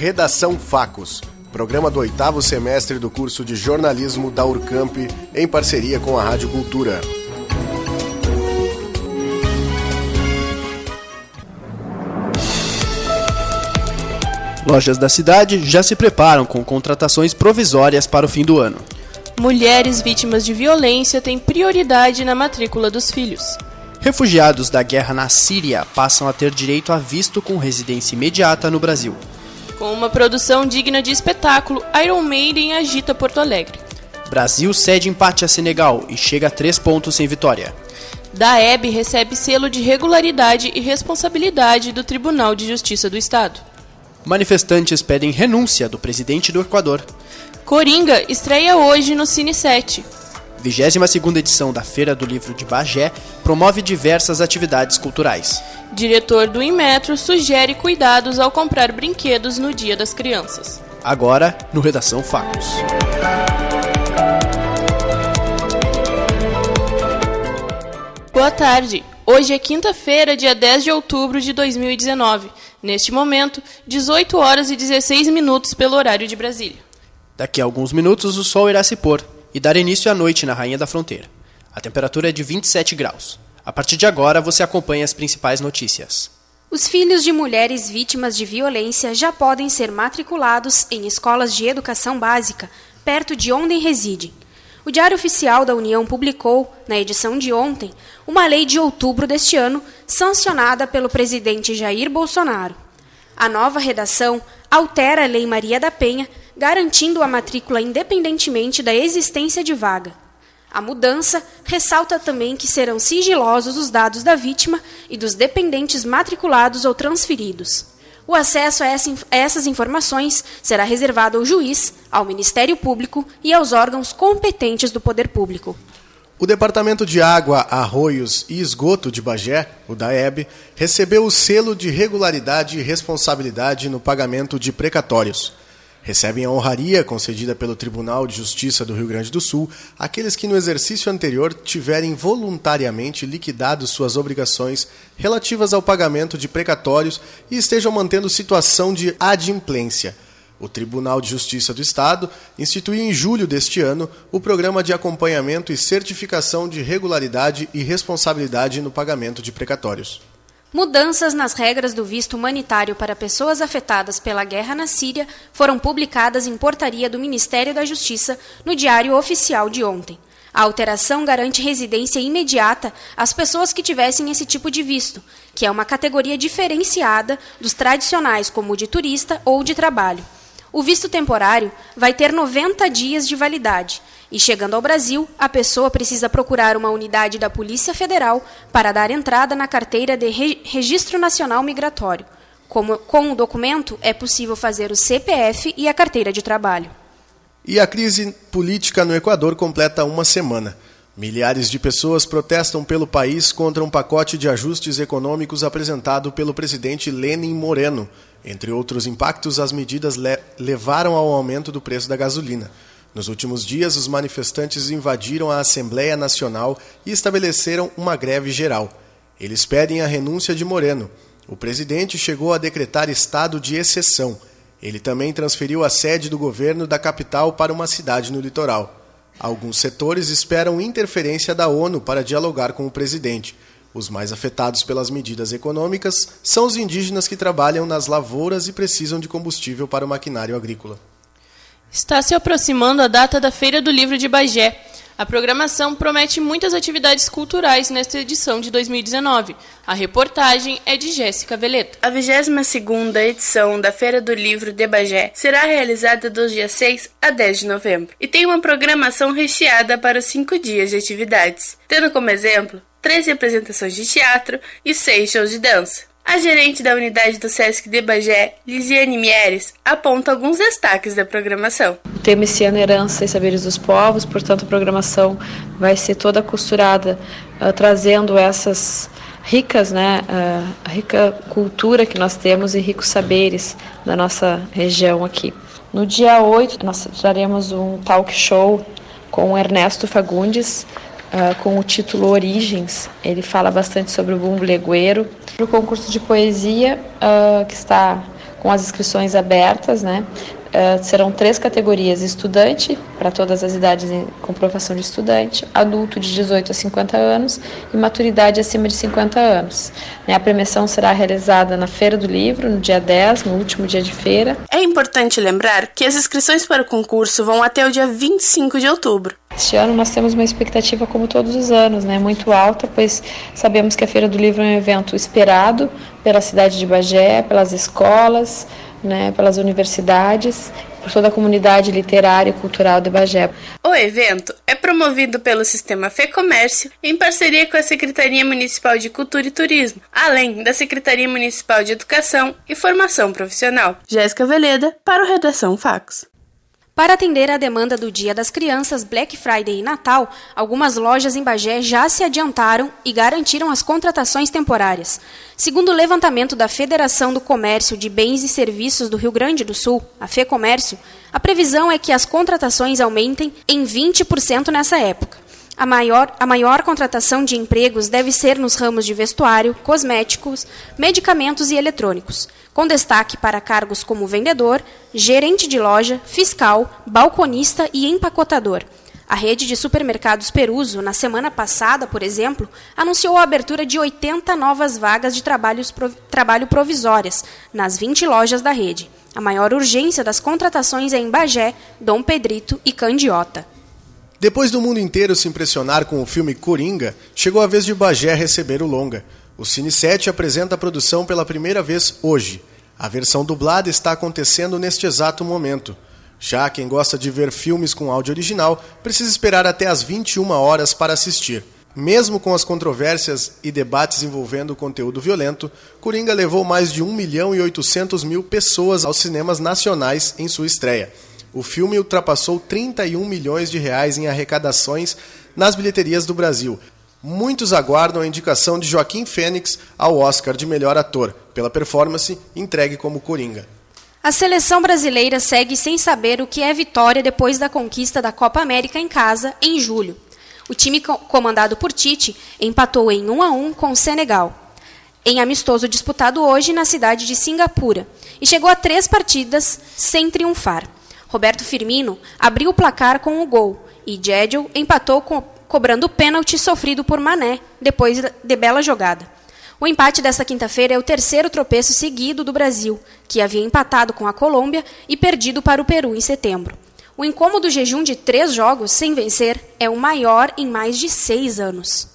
Redação Facos, programa do oitavo semestre do curso de jornalismo da Urcamp, em parceria com a Rádio Cultura. Lojas da cidade já se preparam com contratações provisórias para o fim do ano. Mulheres vítimas de violência têm prioridade na matrícula dos filhos. Refugiados da guerra na Síria passam a ter direito a visto com residência imediata no Brasil. Com uma produção digna de espetáculo, Iron Maiden agita Porto Alegre. Brasil cede empate a Senegal e chega a três pontos sem vitória. Daeb recebe selo de regularidade e responsabilidade do Tribunal de Justiça do Estado. Manifestantes pedem renúncia do presidente do Equador. Coringa estreia hoje no Cine 7. 22ª edição da Feira do Livro de Bagé promove diversas atividades culturais. Diretor do Inmetro sugere cuidados ao comprar brinquedos no Dia das Crianças. Agora, no Redação Facos. Boa tarde. Hoje é quinta-feira, dia 10 de outubro de 2019. Neste momento, 18 horas e 16 minutos pelo horário de Brasília. Daqui a alguns minutos o sol irá se pôr e dar início à noite na Rainha da Fronteira. A temperatura é de 27 graus. A partir de agora você acompanha as principais notícias. Os filhos de mulheres vítimas de violência já podem ser matriculados em escolas de educação básica, perto de onde residem. O Diário Oficial da União publicou, na edição de ontem, uma lei de outubro deste ano, sancionada pelo presidente Jair Bolsonaro. A nova redação altera a Lei Maria da Penha, garantindo a matrícula independentemente da existência de vaga. A mudança ressalta também que serão sigilosos os dados da vítima e dos dependentes matriculados ou transferidos. O acesso a, essas informações será reservado ao juiz, ao Ministério Público e aos órgãos competentes do poder público. O Departamento de Água, Arroios e Esgoto de Bagé, o DAEB, recebeu o selo de regularidade e responsabilidade no pagamento de precatórios. Recebem a honraria concedida pelo Tribunal de Justiça do Rio Grande do Sul aqueles que no exercício anterior tiverem voluntariamente liquidado suas obrigações relativas ao pagamento de precatórios e estejam mantendo situação de adimplência. O Tribunal de Justiça do Estado instituiu em julho deste ano o Programa de Acompanhamento e Certificação de Regularidade e Responsabilidade no Pagamento de Precatórios. Mudanças nas regras do visto humanitário para pessoas afetadas pela guerra na Síria foram publicadas em portaria do Ministério da Justiça no Diário Oficial de ontem. A alteração garante residência imediata às pessoas que tivessem esse tipo de visto, que é uma categoria diferenciada dos tradicionais, como o de turista ou de trabalho. O visto temporário vai ter 90 dias de validade e, chegando ao Brasil, a pessoa precisa procurar uma unidade da Polícia Federal para dar entrada na carteira de Registro Nacional Migratório. Como, com o documento, é possível fazer o CPF e a carteira de trabalho. E a crise política no Equador completa uma semana. Milhares de pessoas protestam pelo país contra um pacote de ajustes econômicos apresentado pelo presidente Lenin Moreno. Entre outros impactos, as medidas le levaram ao aumento do preço da gasolina. Nos últimos dias, os manifestantes invadiram a Assembleia Nacional e estabeleceram uma greve geral. Eles pedem a renúncia de Moreno. O presidente chegou a decretar estado de exceção. Ele também transferiu a sede do governo da capital para uma cidade no litoral. Alguns setores esperam interferência da ONU para dialogar com o presidente. Os mais afetados pelas medidas econômicas são os indígenas que trabalham nas lavouras e precisam de combustível para o maquinário agrícola. Está se aproximando a data da Feira do Livro de Bagé. A programação promete muitas atividades culturais nesta edição de 2019. A reportagem é de Jéssica Veleta. A 22ª edição da Feira do Livro de Bagé será realizada dos dias 6 a 10 de novembro e tem uma programação recheada para os cinco dias de atividades, tendo como exemplo 13 apresentações de teatro e 6 shows de dança. A gerente da unidade do Sesc de Bagé, Lisiane Mieres, aponta alguns destaques da programação. O tema esse ano é Herança e Saberes dos Povos, portanto a programação vai ser toda costurada, uh, trazendo essas ricas, né, uh, rica cultura que nós temos e ricos saberes da nossa região aqui. No dia 8, nós faremos um talk show com Ernesto Fagundes, uh, com o título Origens. Ele fala bastante sobre o bumbo legueiro. O concurso de poesia, uh, que está com as inscrições abertas, né? Uh, serão três categorias: estudante, para todas as idades em comprovação de estudante, adulto de 18 a 50 anos e maturidade acima de 50 anos. Né, a premiação será realizada na Feira do Livro, no dia 10, no último dia de feira. É importante lembrar que as inscrições para o concurso vão até o dia 25 de outubro. Este ano nós temos uma expectativa, como todos os anos, né, muito alta, pois sabemos que a Feira do Livro é um evento esperado pela cidade de Bagé, pelas escolas, né, pelas universidades, por toda a comunidade literária e cultural de Bagé. O evento é promovido pelo Sistema Fê Comércio em parceria com a Secretaria Municipal de Cultura e Turismo, além da Secretaria Municipal de Educação e Formação Profissional. Jéssica Veleda, para o Redação Fax. Para atender à demanda do Dia das Crianças, Black Friday e Natal, algumas lojas em Bagé já se adiantaram e garantiram as contratações temporárias. Segundo o levantamento da Federação do Comércio de Bens e Serviços do Rio Grande do Sul, a FEComércio, a previsão é que as contratações aumentem em 20% nessa época. A maior, a maior contratação de empregos deve ser nos ramos de vestuário, cosméticos, medicamentos e eletrônicos, com destaque para cargos como vendedor, gerente de loja, fiscal, balconista e empacotador. A rede de supermercados Peruso, na semana passada, por exemplo, anunciou a abertura de 80 novas vagas de trabalho provisórias nas 20 lojas da rede. A maior urgência das contratações é em Bagé, Dom Pedrito e Candiota. Depois do mundo inteiro se impressionar com o filme Coringa, chegou a vez de Bagé receber o longa. O Cine 7 apresenta a produção pela primeira vez hoje. A versão dublada está acontecendo neste exato momento. Já quem gosta de ver filmes com áudio original precisa esperar até às 21 horas para assistir. Mesmo com as controvérsias e debates envolvendo conteúdo violento, Coringa levou mais de 1 milhão e 800 mil pessoas aos cinemas nacionais em sua estreia. O filme ultrapassou 31 milhões de reais em arrecadações nas bilheterias do Brasil. Muitos aguardam a indicação de Joaquim Fênix ao Oscar de melhor ator, pela performance entregue como Coringa. A seleção brasileira segue sem saber o que é vitória depois da conquista da Copa América em casa em julho. O time comandado por Tite empatou em 1 a 1 com o Senegal, em amistoso disputado hoje na cidade de Singapura, e chegou a três partidas sem triunfar. Roberto Firmino abriu o placar com o gol e Jedel empatou com, cobrando o pênalti sofrido por Mané depois de bela jogada. O empate desta quinta-feira é o terceiro tropeço seguido do Brasil, que havia empatado com a Colômbia e perdido para o Peru em setembro. O incômodo jejum de três jogos sem vencer é o maior em mais de seis anos.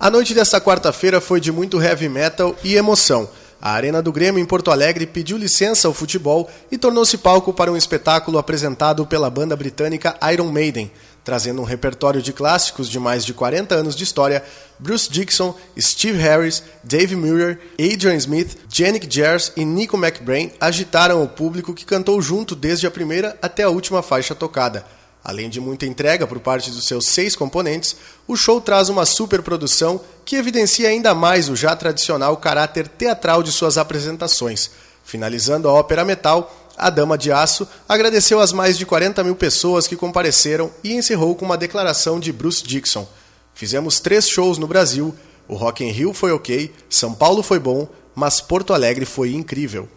A noite desta quarta-feira foi de muito heavy metal e emoção. A Arena do Grêmio em Porto Alegre pediu licença ao futebol e tornou-se palco para um espetáculo apresentado pela banda britânica Iron Maiden, trazendo um repertório de clássicos de mais de 40 anos de história. Bruce Dixon, Steve Harris, Dave Muir, Adrian Smith, Janik Jers e Nico McBrain agitaram o público que cantou junto desde a primeira até a última faixa tocada. Além de muita entrega por parte dos seus seis componentes, o show traz uma superprodução que evidencia ainda mais o já tradicional caráter teatral de suas apresentações. Finalizando a ópera metal, a Dama de Aço agradeceu às mais de 40 mil pessoas que compareceram e encerrou com uma declaração de Bruce Dixon. Fizemos três shows no Brasil, o Rock in Rio foi ok, São Paulo foi bom, mas Porto Alegre foi incrível.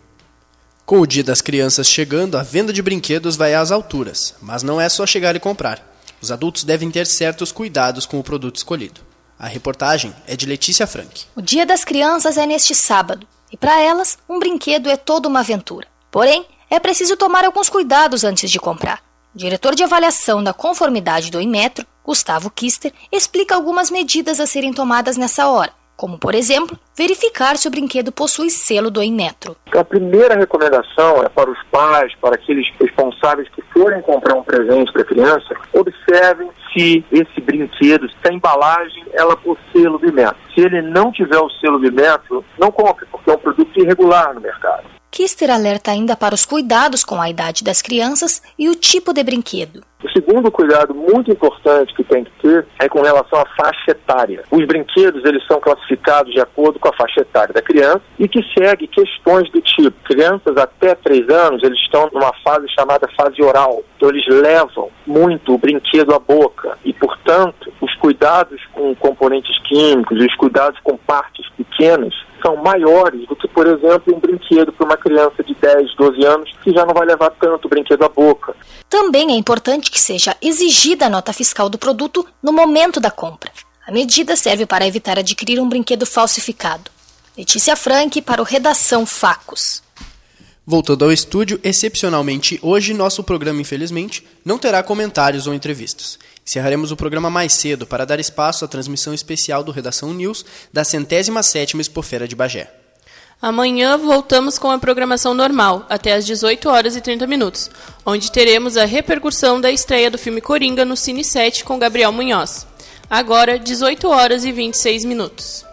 Com o Dia das Crianças chegando, a venda de brinquedos vai às alturas, mas não é só chegar e comprar. Os adultos devem ter certos cuidados com o produto escolhido. A reportagem é de Letícia Frank. O Dia das Crianças é neste sábado, e para elas, um brinquedo é toda uma aventura. Porém, é preciso tomar alguns cuidados antes de comprar. O diretor de avaliação da conformidade do Inmetro, Gustavo Kister, explica algumas medidas a serem tomadas nessa hora como, por exemplo, verificar se o brinquedo possui selo do Inmetro. A primeira recomendação é para os pais, para aqueles responsáveis que forem comprar um presente para a criança, observem se esse brinquedo, se a embalagem, ela possui selo do Inmetro. Se ele não tiver o selo do Inmetro, não compre, porque é um produto irregular no mercado. Kister alerta ainda para os cuidados com a idade das crianças e o tipo de brinquedo. O segundo cuidado muito importante que tem que ter é com relação à faixa etária. Os brinquedos eles são classificados de acordo com a faixa etária da criança e que segue questões do tipo crianças até 3 anos eles estão numa fase chamada fase oral, então eles levam muito o brinquedo à boca e portanto os cuidados com componentes químicos, os cuidados com partes que pequenas são maiores do que, por exemplo, um brinquedo para uma criança de 10, 12 anos que já não vai levar tanto brinquedo à boca. Também é importante que seja exigida a nota fiscal do produto no momento da compra. A medida serve para evitar adquirir um brinquedo falsificado. Letícia Frank para o Redação Facos. Voltando ao estúdio, excepcionalmente hoje nosso programa, infelizmente, não terá comentários ou entrevistas. Encerraremos o programa mais cedo para dar espaço à transmissão especial do Redação News da centésima sétima Expofeira de Bagé. Amanhã voltamos com a programação normal, até às 18 horas e 30 minutos, onde teremos a repercussão da estreia do filme Coringa no Cine 7 com Gabriel Munhoz. Agora, 18 horas e 26 minutos.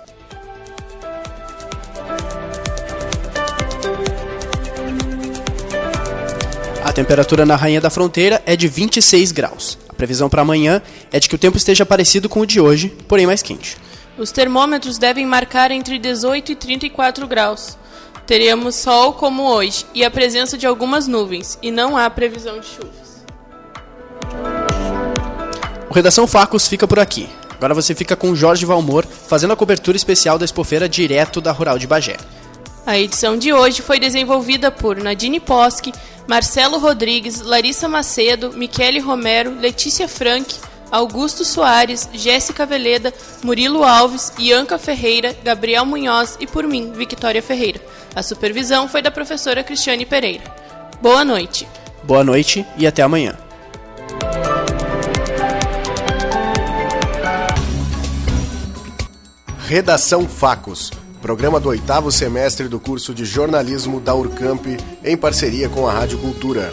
A temperatura na Rainha da Fronteira é de 26 graus. Previsão para amanhã é de que o tempo esteja parecido com o de hoje, porém mais quente. Os termômetros devem marcar entre 18 e 34 graus. Teremos sol como hoje e a presença de algumas nuvens, e não há previsão de chuvas. O Redação Facos fica por aqui. Agora você fica com Jorge Valmor fazendo a cobertura especial da expofeira direto da Rural de Bagé. A edição de hoje foi desenvolvida por Nadine Posque, Marcelo Rodrigues, Larissa Macedo, Michele Romero, Letícia Frank, Augusto Soares, Jéssica Veleda, Murilo Alves, Ianca Ferreira, Gabriel Munhoz e por mim, Victoria Ferreira. A supervisão foi da professora Cristiane Pereira. Boa noite. Boa noite e até amanhã. Redação Facos programa do oitavo semestre do curso de jornalismo da Urcamp, em parceria com a Rádio Cultura.